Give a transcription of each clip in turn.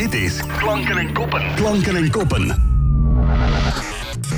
Dit is Klanken en Koppen. Klanken en Koppen.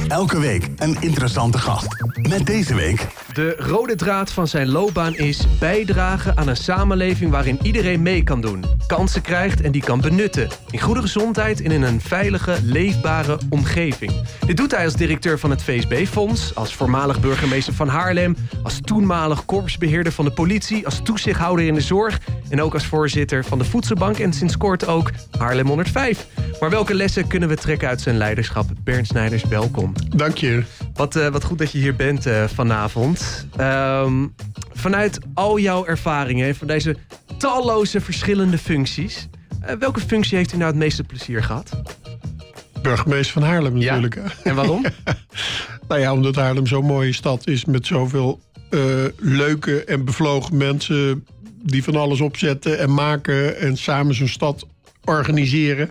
Elke week een interessante gast. Met deze week... De rode draad van zijn loopbaan is bijdragen aan een samenleving waarin iedereen mee kan doen. Kansen krijgt en die kan benutten. In goede gezondheid en in een veilige, leefbare omgeving. Dit doet hij als directeur van het VSB-fonds, als voormalig burgemeester van Haarlem, als toenmalig korpsbeheerder van de politie, als toezichthouder in de zorg en ook als voorzitter van de Voedselbank en sinds kort ook Haarlem 105. Maar welke lessen kunnen we trekken uit zijn leiderschap? Bernd Snijders, welkom. Dank je. Wat, uh, wat goed dat je hier bent uh, vanavond. Um, vanuit al jouw ervaringen, van deze talloze verschillende functies... Uh, welke functie heeft u nou het meeste plezier gehad? Burgemeester van Haarlem natuurlijk. Ja. En waarom? nou ja, omdat Haarlem zo'n mooie stad is met zoveel leuke en bevlogen mensen... die van alles opzetten en maken en samen zo'n stad organiseren...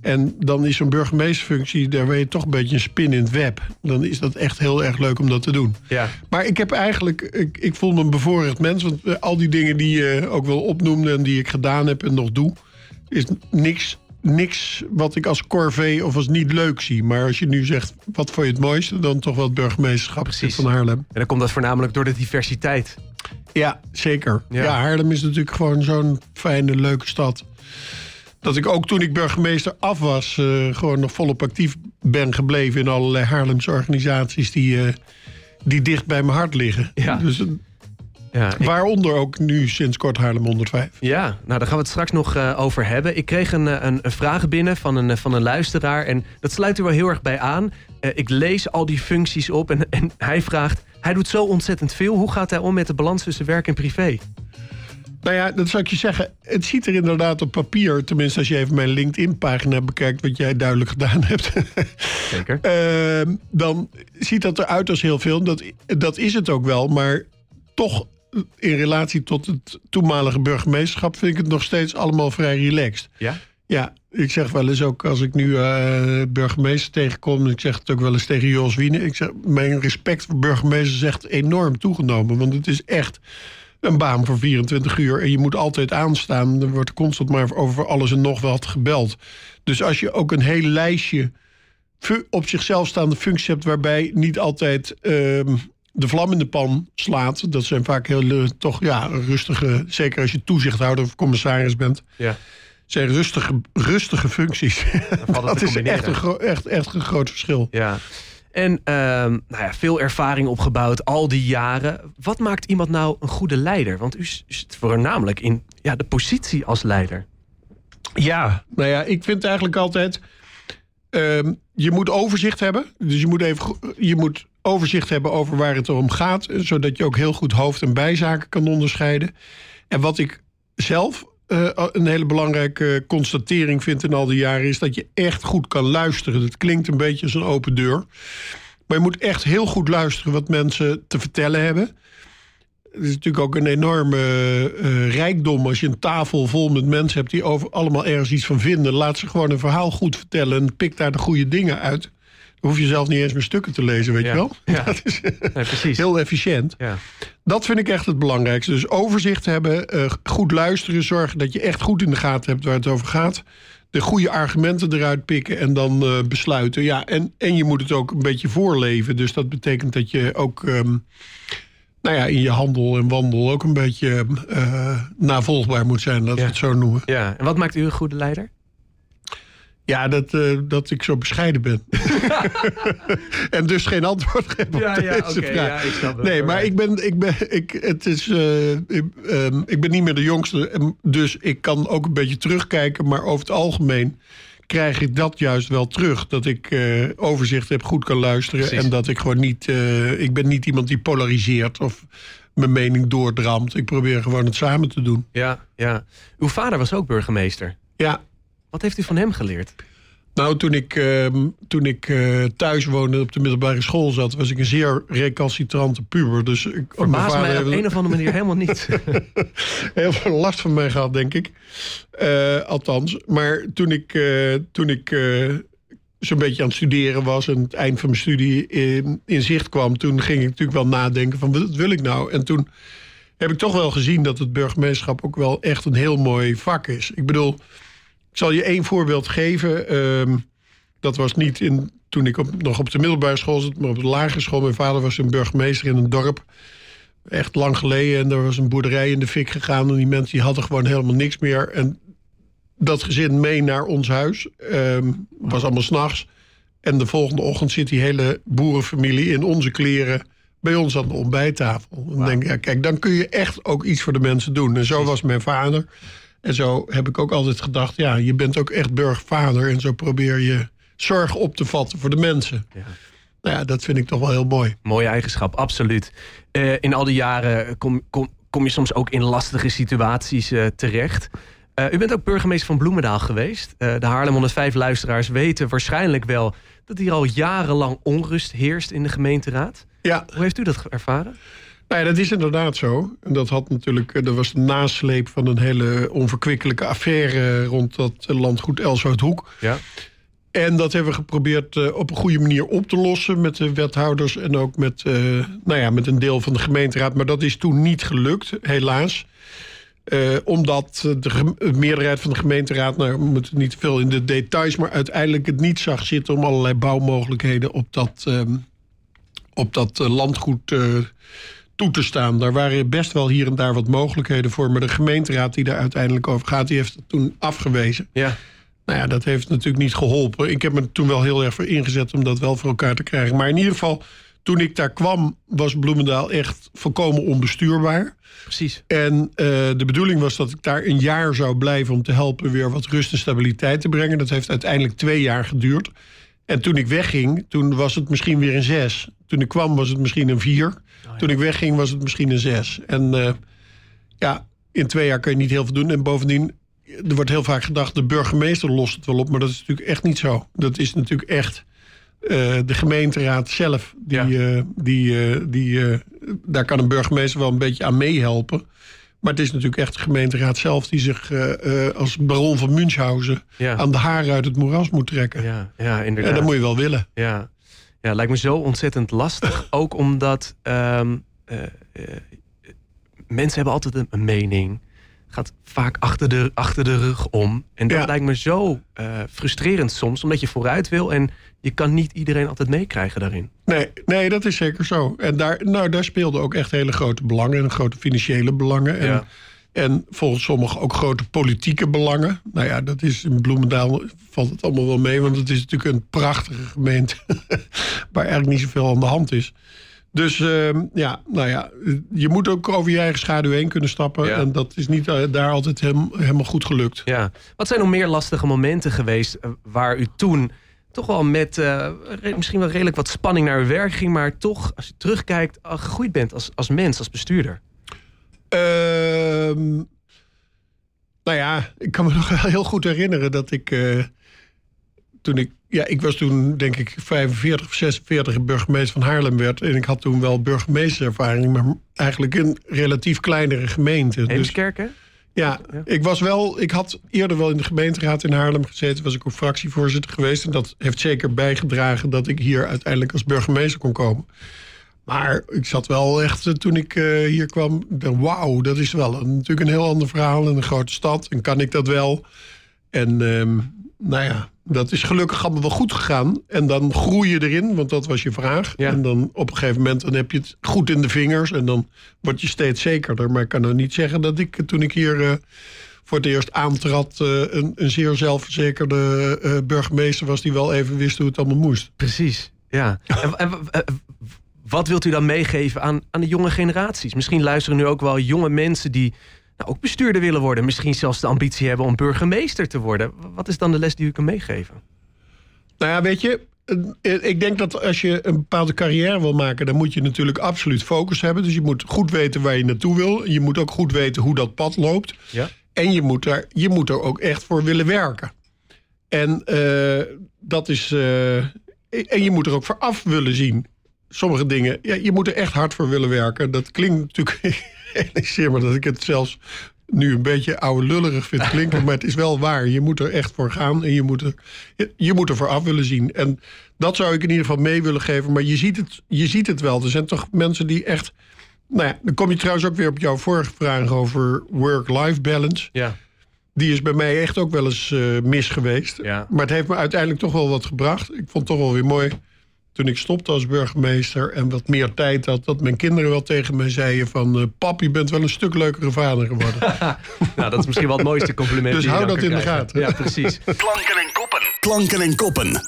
En dan is zo'n burgemeesterfunctie, daar ben je toch een beetje een spin in het web. Dan is dat echt heel erg leuk om dat te doen. Ja. Maar ik heb eigenlijk, ik, ik voel me een bevoorrecht mens. Want eh, al die dingen die je ook wel opnoemde en die ik gedaan heb en nog doe, is niks, niks wat ik als corvée of als niet leuk zie. Maar als je nu zegt, wat vond je het mooiste, dan toch wel het burgemeesterschap Precies. van Haarlem. En dan komt dat voornamelijk door de diversiteit. Ja, zeker. Ja. ja Haarlem is natuurlijk gewoon zo'n fijne, leuke stad dat ik ook toen ik burgemeester af was, uh, gewoon nog volop actief ben gebleven in allerlei Haarlemse organisaties die, uh, die dicht bij mijn hart liggen. Ja. Dus, ja, ik... Waaronder ook nu sinds kort Haarlem 105. Ja, nou daar gaan we het straks nog uh, over hebben. Ik kreeg een, een, een, vraag binnen van een, van een luisteraar en dat sluit er wel heel erg bij aan. ik lees al die functies op en, en hij vraagt, hij doet zo ontzettend veel. Hoe gaat hij om met de balans tussen werk en privé? Nou ja, dat zou ik je zeggen. Het ziet er inderdaad op papier, tenminste als je even mijn LinkedIn-pagina bekijkt, wat jij duidelijk gedaan hebt. Zeker. uh, dan ziet dat eruit als heel veel. Dat, dat is het ook wel, maar toch in relatie tot het toenmalige burgemeesterschap vind ik het nog steeds allemaal vrij relaxed. Ja? Ja, ik zeg wel eens ook als ik nu uh, burgemeester tegenkom, ik zeg het ook wel eens tegen Jos Wiene, ik zeg mijn respect voor burgemeester is echt enorm toegenomen, want het is echt een baan voor 24 uur. En je moet altijd aanstaan. Er wordt constant maar over alles en nog wat gebeld. Dus als je ook een heel lijstje op zichzelf staande functies hebt... waarbij niet altijd uh, de vlam in de pan slaat... dat zijn vaak heel toch ja, rustige... zeker als je toezichthouder of commissaris bent... Ja. zijn rustige, rustige functies. dat is echt een, echt, echt een groot verschil. Ja. En uh, nou ja, veel ervaring opgebouwd, al die jaren. Wat maakt iemand nou een goede leider? Want u zit voornamelijk in ja, de positie als leider. Ja, nou ja, ik vind eigenlijk altijd... Uh, je moet overzicht hebben. Dus je moet, even, je moet overzicht hebben over waar het om gaat. Zodat je ook heel goed hoofd- en bijzaken kan onderscheiden. En wat ik zelf uh, een hele belangrijke constatering vind in al die jaren... is dat je echt goed kan luisteren. Dat klinkt een beetje als een open deur. Maar je moet echt heel goed luisteren wat mensen te vertellen hebben. Het is natuurlijk ook een enorme uh, rijkdom als je een tafel vol met mensen hebt... die over allemaal ergens iets van vinden. Laat ze gewoon een verhaal goed vertellen en pik daar de goede dingen uit. Hoef je zelf niet eens meer stukken te lezen, weet ja. je wel? Ja. Dat is nee, precies. heel efficiënt. Ja. Dat vind ik echt het belangrijkste. Dus overzicht hebben, uh, goed luisteren, zorgen dat je echt goed in de gaten hebt waar het over gaat. De goede argumenten eruit pikken en dan uh, besluiten. Ja, en, en je moet het ook een beetje voorleven. Dus dat betekent dat je ook um, nou ja, in je handel en wandel ook een beetje uh, navolgbaar moet zijn, laten ja. we het zo noemen. Ja, en wat maakt u een goede leider? Ja, dat, uh, dat ik zo bescheiden ben. en dus geen antwoord geef op ja, deze ja, okay, vraag. Ja, ik snap nee, maar ik ben, ik ben, ik, het is, uh, ik, um, ik ben niet meer de jongste. Dus ik kan ook een beetje terugkijken. Maar over het algemeen krijg ik dat juist wel terug. Dat ik uh, overzicht heb, goed kan luisteren. Precies. En dat ik gewoon niet... Ik ben niet iemand die polariseert of mijn mening doordramt. Ik probeer gewoon het samen te doen. Ja, ja. Uw vader was ook burgemeester. Ja. Wat heeft u van hem geleerd? Nou, toen ik, uh, toen ik uh, thuis woonde op de middelbare school zat... was ik een zeer recalcitrante puber. Dus ik, Verbaas mij op een of andere manier helemaal niet. heel veel last van mij gehad, denk ik. Uh, althans. Maar toen ik, uh, toen ik zo'n beetje aan het studeren was... en het eind van mijn studie in, in zicht kwam... toen ging ik natuurlijk wel nadenken van wat wil ik nou? En toen heb ik toch wel gezien dat het burgemeesterschap... ook wel echt een heel mooi vak is. Ik bedoel... Ik zal je één voorbeeld geven. Ehm, dat was niet in, toen ik op, nog op de middelbare school zat, maar op de lagere school. Mijn vader was een burgemeester in een dorp. Echt lang geleden. En er was een boerderij in de fik gegaan. En die mensen die hadden gewoon helemaal niks meer. En dat gezin mee naar ons huis. Ehm was allemaal s'nachts. En de volgende ochtend zit die hele boerenfamilie in onze kleren bij ons aan de ontbijttafel. En dan denk ik, ja, kijk, dan kun je echt ook iets voor de mensen doen. En zo was mijn vader. En zo heb ik ook altijd gedacht, ja, je bent ook echt burgervader. En zo probeer je zorg op te vatten voor de mensen. Ja. Nou ja, dat vind ik toch wel heel mooi. Mooie eigenschap, absoluut. Eh, in al die jaren kom, kom, kom je soms ook in lastige situaties eh, terecht. Eh, u bent ook burgemeester van Bloemendaal geweest. De Haarlem 105 luisteraars weten waarschijnlijk wel... dat hier al jarenlang onrust heerst in de gemeenteraad. Ja, Hoe heeft u dat ervaren? Nou ja, dat is inderdaad zo. En dat had natuurlijk, eh, dat was de nasleep van een hele onverkwikkelijke affaire rond dat landgoed Elshouthoek. Ja. En dat hebben we geprobeerd eh, op een goede manier op te lossen met de wethouders en ook met, eh, nou ja, met een deel van de gemeenteraad. Maar dat is toen niet gelukt, helaas. Omdat de, meerderheid van de gemeenteraad, nou, we moeten niet veel in de details, maar uiteindelijk het niet zag zitten om allerlei bouwmogelijkheden op dat, ehm, op dat landgoed toe te staan. Daar waren best wel hier en daar wat mogelijkheden voor, maar de gemeenteraad die daar uiteindelijk over gaat, die heeft het toen afgewezen. Ja. Nou ja, dat heeft natuurlijk niet geholpen. Ik heb me toen wel heel erg voor ingezet om dat wel voor elkaar te krijgen. Maar in ieder geval, toen ik daar kwam, was Bloemendaal echt volkomen onbestuurbaar. Precies. En eh, de bedoeling was dat ik daar een jaar zou blijven om te helpen weer wat rust en stabiliteit te brengen. Dat heeft uiteindelijk twee jaar geduurd. En toen ik wegging, toen was het misschien weer een zes. Toen ik kwam was het misschien een vier. Toen ik wegging was het misschien een zes. En eh, ja, in twee jaar kun je niet heel veel doen. En bovendien, er wordt heel vaak gedacht, de burgemeester lost het wel op. Maar dat is natuurlijk echt niet zo. Dat is natuurlijk echt eh, de gemeenteraad zelf. Die, Ja. eh, die, die, daar kan een burgemeester wel een beetje aan meehelpen. Maar het is natuurlijk echt de gemeenteraad zelf die zich eh, eh, als baron van Münchhausen Ja. aan de haren uit het moeras moet trekken. Ja, ja En inderdaad. dat moet je wel willen. Ja. ja, lijkt me zo ontzettend lastig. ook omdat ehm, eh, mensen hebben altijd een, een mening. Gaat vaak achter de, achter de rug om. En dat Ja. lijkt me zo eh, frustrerend soms. Omdat je vooruit wil en je kan niet iedereen altijd meekrijgen daarin. Nee, nee, dat is zeker zo. En daar, nou, daar speelden ook echt hele grote belangen. En grote financiële belangen. En, Ja. en volgens sommigen ook grote politieke belangen. Nou ja, dat is in Bloemendaal valt het allemaal wel mee. Want het is natuurlijk een prachtige gemeente. waar eigenlijk niet zoveel aan de hand is. Dus ehm, ja, nou ja, je moet ook over je eigen schaduw heen kunnen stappen. Ja. En dat is niet eh, daar altijd hem- helemaal goed gelukt. Ja. Wat zijn nog meer lastige momenten geweest eh, waar u toen toch wel met eh, misschien wel redelijk wat spanning naar uw werk ging, maar toch, als je terugkijkt, gegroeid bent als, als mens, als bestuurder? Ehm, nou ja, ik kan me nog wel heel goed herinneren dat ik. toen ik. Ja, ik was toen denk ik 45 of 46 burgemeester van Haarlem werd. En ik had toen wel burgemeesterservaring, maar eigenlijk in relatief kleinere gemeente. Dus Heemskerk, hè? ja, Ja. ik was wel. Ik had eerder wel in de gemeenteraad in Haarlem gezeten. Was ik ook fractievoorzitter geweest. En dat heeft zeker bijgedragen dat ik hier uiteindelijk als burgemeester kon komen. Maar ik zat wel echt, eh, toen ik eh, hier kwam, wauw, dat is wel een, natuurlijk een heel ander verhaal in een grote stad. En kan ik dat wel? En ehm, nou ja, dat is gelukkig allemaal wel goed gegaan. En dan groei je erin, want dat was je vraag. Ja. En dan op een gegeven moment dan heb je het goed in de vingers. En dan word je steeds zekerder. Maar ik kan nou niet zeggen dat ik, toen ik hier eh, voor het eerst aantrad... eh, een, een zeer zelfverzekerde eh, burgemeester was... die wel even wist hoe het allemaal moest. Precies, ja. en, en, wat wilt u dan meegeven aan, aan de jonge generaties? Misschien luisteren nu ook wel jonge mensen die nou, ook bestuurder willen worden. Misschien zelfs de ambitie hebben om burgemeester te worden. Wat is dan de les die u kan meegeven? Nou ja, weet je, eh, ik denk dat als je een bepaalde carrière wil maken, dan moet je natuurlijk absoluut focus hebben. Dus je moet goed weten waar je naartoe wil. Je moet ook goed weten hoe dat pad loopt. Ja. En je moet, er, je moet er ook echt voor willen werken. En eh, dat is. eh, en je moet er ook voor af willen zien. Sommige dingen. Ja, je moet er echt hard voor willen werken. Dat klinkt natuurlijk. Realiseer me dat ik het zelfs nu een beetje oude lullerig vind klinken. maar het is wel waar. Je moet er echt voor gaan. En je moet er, je, moet er voor af willen zien. En dat zou ik in ieder geval mee willen geven. Maar je ziet het, je ziet het wel. Er zijn toch mensen die echt. Nou ja, dan kom je trouwens ook weer op jouw vorige vraag over work-life balance Ja. die is bij mij echt ook wel eens uh, mis geweest. Ja. Maar het heeft me uiteindelijk toch wel wat gebracht. Ik vond het toch wel weer mooi toen ik stopte als burgemeester en wat meer tijd had, dat mijn kinderen wel tegen mij zeiden van... Uh, pap, je bent wel een stuk leukere vader geworden. nou, dat is misschien wel het mooiste compliment. Dus hou dat in de gaten. Ja, precies. Klanken en koppen. Klanken en koppen.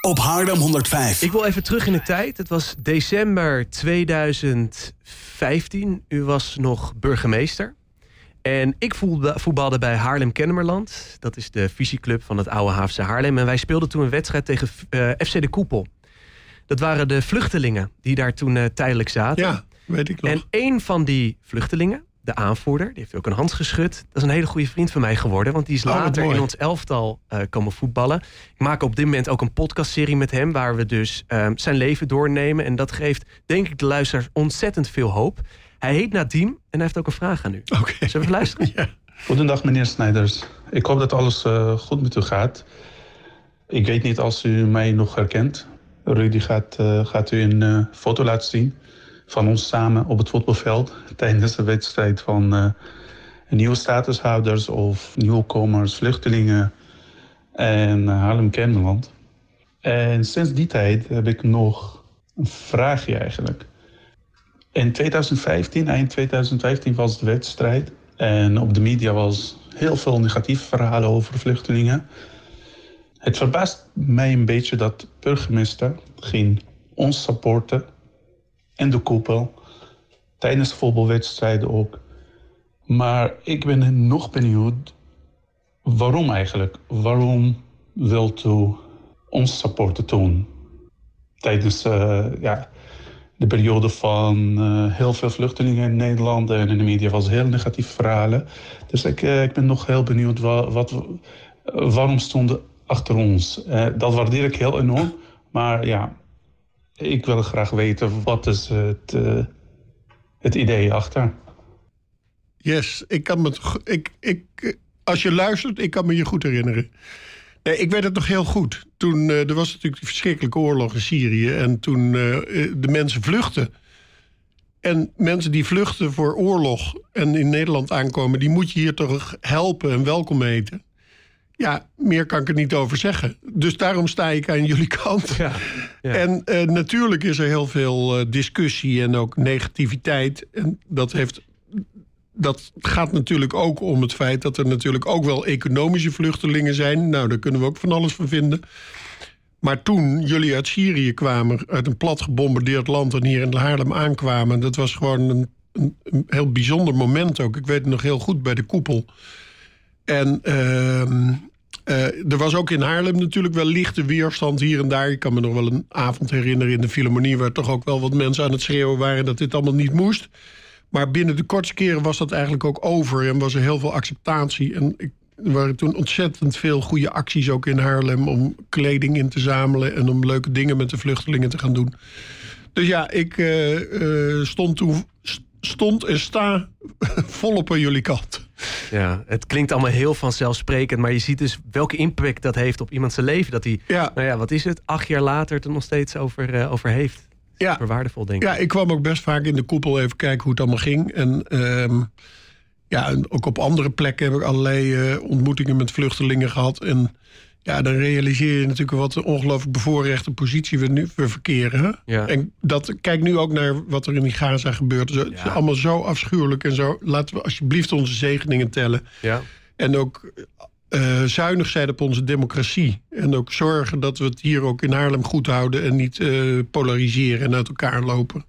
Op Haarlem 105. Ik wil even terug in de tijd. Het was december 2015. U was nog burgemeester. En ik voetbalde bij Haarlem Kennemerland. Dat is de visieclub van het oude Haafse Haarlem. En wij speelden toen een wedstrijd tegen uh, FC de Koepel. Dat waren de vluchtelingen die daar toen uh, tijdelijk zaten. Ja, weet ik nog. En een van die vluchtelingen, de aanvoerder, die heeft ook een hand geschud. Dat is een hele goede vriend van mij geworden, want die is Oh, later mooi. in ons elftal eh, komen voetballen. Ik maak op dit moment ook een podcastserie met hem, waar we dus ehm, zijn leven doornemen. En dat geeft, denk ik, de luisteraars ontzettend veel hoop. Hij heet Nadim en hij heeft ook een vraag aan u. Oké. Zullen we even luisteren? Ja. Goedendag meneer Snijders. Ik hoop dat alles eh, goed met u gaat. Ik weet niet als u mij nog herkent. Rudy gaat, eh, gaat u een eh, foto laten zien van ons samen op het voetbalveld tijdens de wedstrijd van eh, nieuwe statushouders of nieuwkomers, vluchtelingen en Haarlem Kennemerland. En sinds die tijd heb ik nog een vraagje eigenlijk. In 2015, eind 2015 was de wedstrijd. En op de media was heel veel negatieve verhalen over vluchtelingen. Het verbaast mij een beetje dat de burgemeester ging ons supporten en de koepel tijdens de voetbalwedstrijden ook. Maar ik ben nog benieuwd waarom eigenlijk? Waarom wilt u ons supporten toen? Tijdens eh, ja, de periode van eh, heel veel vluchtelingen in Nederland en in de media was heel negatieve verhalen. Dus ik, eh, ik ben nog heel benieuwd wa- wat, waarom stonden achter ons. Eh, dat waardeer ik heel enorm. Maar ja, ik wil graag weten wat is het, eh, het idee achter. Yes, ik kan me. Ik, ik, als je luistert, ik kan me je goed herinneren. Nee, ik weet het nog heel goed. Toen eh, er was natuurlijk die verschrikkelijke oorlog in Syrië. En toen de mensen vluchten. En mensen die vluchten voor oorlog en in Nederland aankomen, die moet je hier toch helpen en welkom heten. Ja, meer kan ik er niet over zeggen. Dus daarom sta ik aan jullie kant. Ja. Ja. En eh, natuurlijk is er heel veel eh, discussie en ook negativiteit. En dat, heeft, dat gaat natuurlijk ook om het feit dat er natuurlijk ook wel economische vluchtelingen zijn. Nou, daar kunnen we ook van alles van vinden. Maar toen jullie uit Syrië kwamen, uit een plat gebombardeerd land en hier in Haarlem aankwamen, dat was gewoon een, een, een heel bijzonder moment ook. Ik weet het nog heel goed bij de koepel. En ehm, eh, er was ook in Haarlem natuurlijk wel lichte weerstand hier en daar. Ik kan me nog wel een avond herinneren in de Philharmonie... waar toch ook wel wat mensen aan het schreeuwen waren dat dit allemaal niet moest. Maar binnen de kortste keren was dat eigenlijk ook over... en was er heel veel acceptatie. En ik, er waren toen ontzettend veel goede acties ook in Haarlem... om kleding in te zamelen en om leuke dingen met de vluchtelingen te gaan doen. Dus ja, ik eh, eh, stond toen... Stond en sta volop aan jullie kant. Ja, het klinkt allemaal heel vanzelfsprekend, maar je ziet dus welke impact dat heeft op iemand zijn leven. Dat hij, Ja. nou ja, wat is het, acht jaar later het er nog steeds over, eh, over heeft. Ja. Super waardevol, denk ik. Ja, ik kwam ook best vaak in de koepel even kijken hoe het allemaal ging. En ehm, ja, en ook op andere plekken heb ik allerlei eh, ontmoetingen met vluchtelingen gehad. En ja, dan realiseer je natuurlijk wat een ongelooflijk bevoorrechte positie we nu we verkeren. Ja. En dat, kijk nu ook naar wat er in die Gaza gebeurt. Zo, Het is allemaal zo afschuwelijk en zo. Laten we alsjeblieft onze zegeningen tellen. Ja. En ook eh, zuinig zijn op onze democratie. En ook zorgen dat we het hier ook in Haarlem goed houden... en niet eh, polariseren en uit elkaar lopen.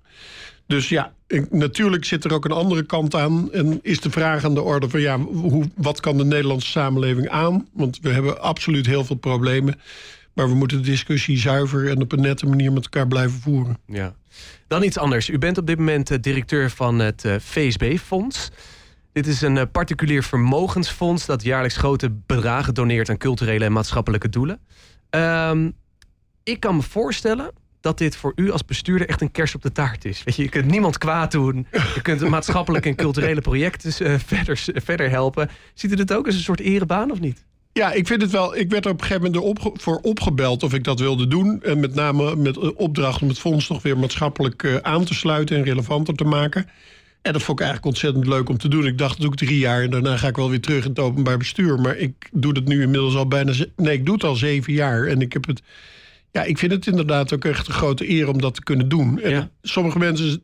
Dus ja, natuurlijk zit er ook een andere kant aan. En is de vraag aan de orde van... ja, hoe, wat kan de Nederlandse samenleving aan? Want we hebben absoluut heel veel problemen. Maar we moeten de discussie zuiver en op een nette manier met elkaar blijven voeren. Ja. Dan iets anders. U bent op dit moment eh, directeur van het eh, VSB-fonds. Dit is een eh, particulier vermogensfonds dat jaarlijks grote bedragen doneert aan culturele en maatschappelijke doelen. Ehm, ik kan me voorstellen dat dit voor u als bestuurder echt een kers op de taart is. Weet je, je kunt niemand kwaad doen. Je kunt maatschappelijke en culturele projecten eh, verder, verder helpen. Ziet u dit ook als een soort erebaan of niet? Ja, ik vind het wel. Ik werd er op een gegeven moment voor opgebeld of ik dat wilde doen. En met name met eh, opdracht om het fonds nog weer maatschappelijk eh, aan te sluiten en relevanter te maken. En dat vond ik eigenlijk ontzettend leuk om te doen. Ik dacht, dat doe ik drie jaar en daarna ga ik wel weer terug in het openbaar bestuur. Maar ik doe dat nu inmiddels al bijna... Nee, ik doe het al zeven jaar. En ik heb het... Ja, ik vind het inderdaad ook echt een grote eer om dat te kunnen doen. En Ja. sommige mensen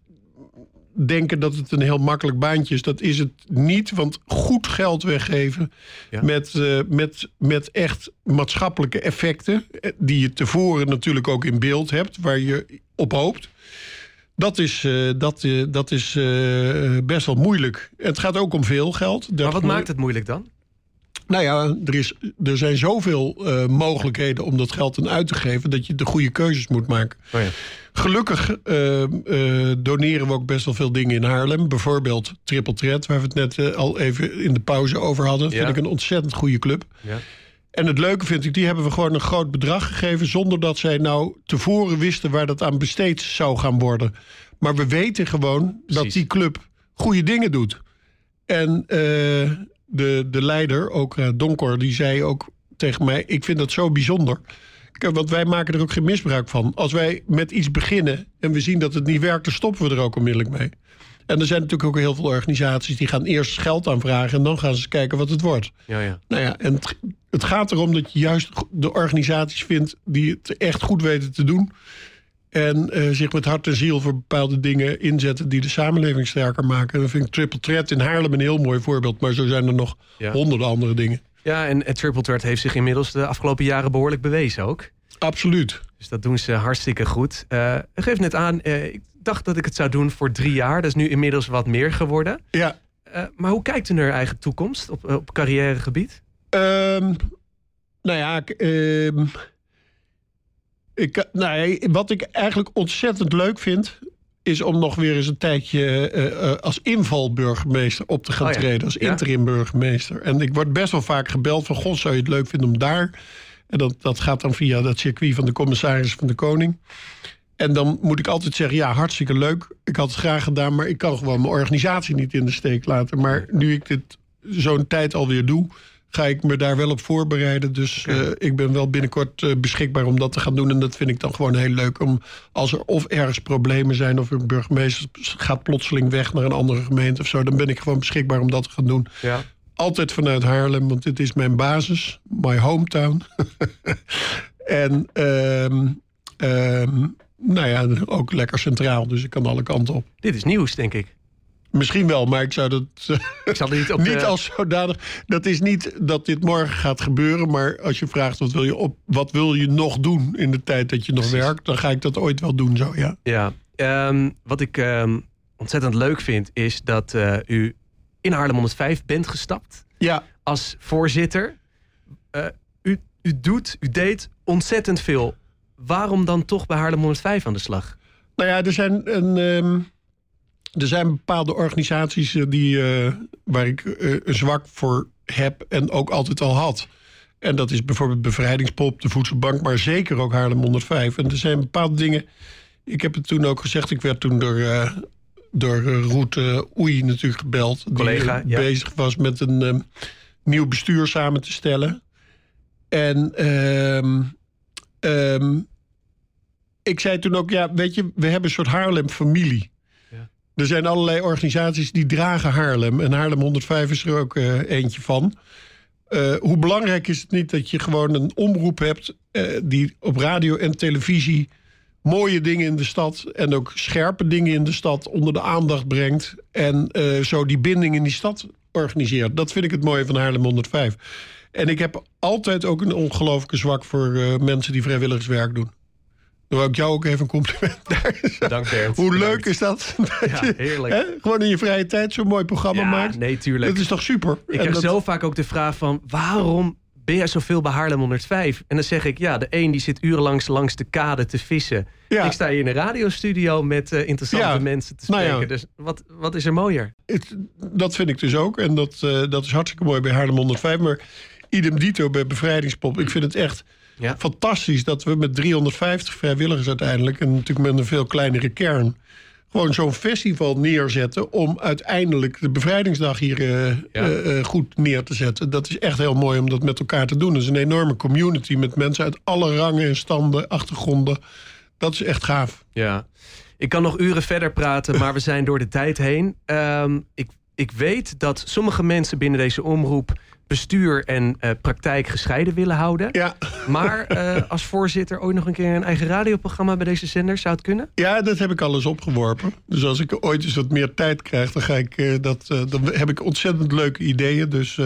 denken dat het een heel makkelijk baantje is. Dat is het niet, want goed geld weggeven... Ja. Met, eh, met, met echt maatschappelijke effecten... eh, die je tevoren natuurlijk ook in beeld hebt... waar je op hoopt... Dat is, eh, dat, dat is best wel moeilijk. Het gaat ook om veel geld. Maar 30 wat maakt het moeilijk dan? Nou ja, er, is, er zijn zoveel eh, mogelijkheden om dat geld dan uit te geven... dat je de goede keuzes moet maken. Oh ja. Gelukkig eh, eh, doneren we ook best wel veel dingen in Haarlem. Bijvoorbeeld Triple Threat, waar we het net al even in de pauze over hadden. Ja. Vind ik een ontzettend goede club. Ja. En het leuke vind ik, die hebben we gewoon een groot bedrag gegeven... zonder dat zij nou tevoren wisten waar dat aan besteed zou gaan worden. Maar we weten gewoon dat die club goede dingen doet. En de, de leider, ook eh, Donkor, die zei ook tegen mij... ik vind dat zo bijzonder. Kijk, Want wij maken er ook geen misbruik van. Als wij met iets beginnen en we zien dat het niet werkt... dan stoppen we er ook onmiddellijk mee. En er zijn natuurlijk ook heel veel organisaties... die gaan eerst geld aanvragen en dan gaan ze kijken wat het wordt. Ja, ja. Nou ja, en het, het gaat erom dat je juist de organisaties vindt die het echt goed weten te doen. En eh, zich met hart en ziel voor bepaalde dingen inzetten die de samenleving sterker maken. En dan vind ik Triple Threat in Haarlem een heel mooi voorbeeld. Maar zo zijn er nog Ja. honderden andere dingen. Ja, en, Triple Threat heeft zich inmiddels de afgelopen jaren behoorlijk bewezen ook. Absoluut. Dus dat doen ze hartstikke goed. Eh geef net aan, eh, ik dacht dat ik het zou doen voor drie jaar. Dat is nu inmiddels wat meer geworden. Ja, maar hoe kijkt u naar eigen toekomst op, op carrièregebied? Ehm, nou ja, ik, ehm, ik, ja, wat ik eigenlijk ontzettend leuk vind... is om nog weer eens een tijdje eh, als invalburgemeester op te gaan Oh ja. treden. Als interim burgemeester. En ik word best wel vaak gebeld van... God, zou je het leuk vinden om daar... En dat, dat gaat dan via dat circuit van de commissaris van de Koning. En dan moet ik altijd zeggen, ja, hartstikke leuk. Ik had het graag gedaan, maar ik kan gewoon mijn organisatie niet in de steek laten. Maar nu ik dit zo'n tijd alweer doe, ga ik me daar wel op voorbereiden. Dus eh, ik ben wel binnenkort eh, beschikbaar om dat te gaan doen. En dat vind ik dan gewoon heel leuk. Om als er of ergens problemen zijn, of een burgemeester gaat plotseling weg naar een andere gemeente of zo, dan ben ik gewoon beschikbaar om dat te gaan doen. Ja. Altijd vanuit Haarlem, want dit is mijn basis, my hometown. en ehm, ehm, nou ja, ook lekker centraal, dus ik kan alle kanten op. Dit is nieuws, denk ik. Misschien wel, maar ik zou dat Ik zal niet op niet de- als zodanig. Dat is niet dat dit morgen gaat gebeuren, maar als je vraagt wat wil je, op, wat wil je nog doen in de tijd dat je nog Precies. werkt, dan ga ik dat ooit wel doen, zo ja. Ja, ehm, wat ik ehm, ontzettend leuk vind is dat eh, u in Haarlem 105 bent gestapt Ja, als voorzitter. Eh, u, u doet, u deed ontzettend veel. Waarom dan toch bij Haarlem 105 aan de slag? Nou ja, er zijn, een, ehm, er zijn bepaalde organisaties eh, die, eh, waar ik eh, een zwak voor heb en ook altijd al had. En dat is bijvoorbeeld Bevrijdingspop, de Voedselbank, maar zeker ook Haarlem 105. En er zijn bepaalde dingen. Ik heb het toen ook gezegd, ik werd toen door, eh door Roet eh, Oei natuurlijk gebeld. Collega, die ja. bezig was met een nieuw bestuur samen te stellen. En ehm, ehm, ik zei toen ook, ja, weet je, we hebben een soort Haarlem-familie. Er zijn allerlei organisaties die dragen Haarlem. En Haarlem 105 is er ook eh, eentje van. Eh, hoe belangrijk is het niet dat je gewoon een omroep hebt... eh, die op radio en televisie mooie dingen in de stad... en ook scherpe dingen in de stad onder de aandacht brengt... en zo die binding in die stad organiseert. Dat vind ik het mooie van Haarlem 105. En ik heb altijd ook een ongelooflijke zwak voor mensen die vrijwilligerswerk doen. Dan wil ik jou ook even een compliment daar. Dank Bernd. Hoe Bedankt. leuk is dat? Dat Ja, je, heerlijk. hè, gewoon in je vrije tijd zo'n mooi programma Ja, maakt. nee, tuurlijk. Dat is toch super? Ik dat- zo vaak ook de vraag van... waarom ben jij zoveel bij Haarlem 105? En dan zeg ik, ja, de een die zit urenlang langs de kade te vissen. Ja. Ik sta hier in een radiostudio met eh, interessante Ja. mensen te Nou spreken. ja. Dus wat, wat is er mooier? Het- dat vind ik dus ook. En dat, eh, dat is hartstikke mooi bij Haarlem 105. Maar idem dito bij Bevrijdingspop. Ik vind het echt Ja. fantastisch dat we met 350 vrijwilligers uiteindelijk... en natuurlijk met een veel kleinere kern... gewoon zo'n festival neerzetten... om uiteindelijk de bevrijdingsdag hier eh, eh, eh, goed neer te zetten. Dat is echt heel mooi om dat met elkaar te doen. Dat is een enorme community met mensen uit alle rangen en standen, achtergronden. Dat is echt gaaf. Ja. Ik kan nog uren verder praten, maar we zijn door de tijd heen. Ehm, ik, ik weet dat sommige mensen binnen deze omroep bestuur en uh, praktijk gescheiden willen houden. Ja. Maar uh, als voorzitter ooit nog een keer een eigen radioprogramma bij deze zender, zou het kunnen? Ja, dat heb ik alles opgeworpen. Dus als ik ooit eens wat meer tijd krijg, dan, ga ik, uh, dat, dan heb ik ontzettend leuke ideeën. Dus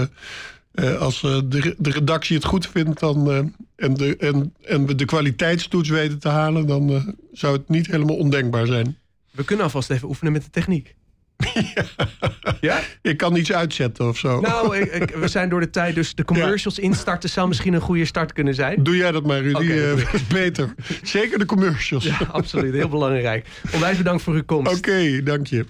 als de, de redactie het goed vindt dan, en, de, en, en we de kwaliteitstoets weten te halen, dan zou het niet helemaal ondenkbaar zijn. We kunnen alvast even oefenen met de techniek. Ja? Ik kan iets uitzetten of zo. Nou, ik, ik, we zijn door de tijd, dus de commercials ja. instarten zou misschien een goede start kunnen zijn. Doe jij dat maar, Rudy. Okay, uh, beter. Zeker de commercials. Ja, absoluut. Heel belangrijk. Onwijs bedankt voor uw komst. Oké, okay, dank je.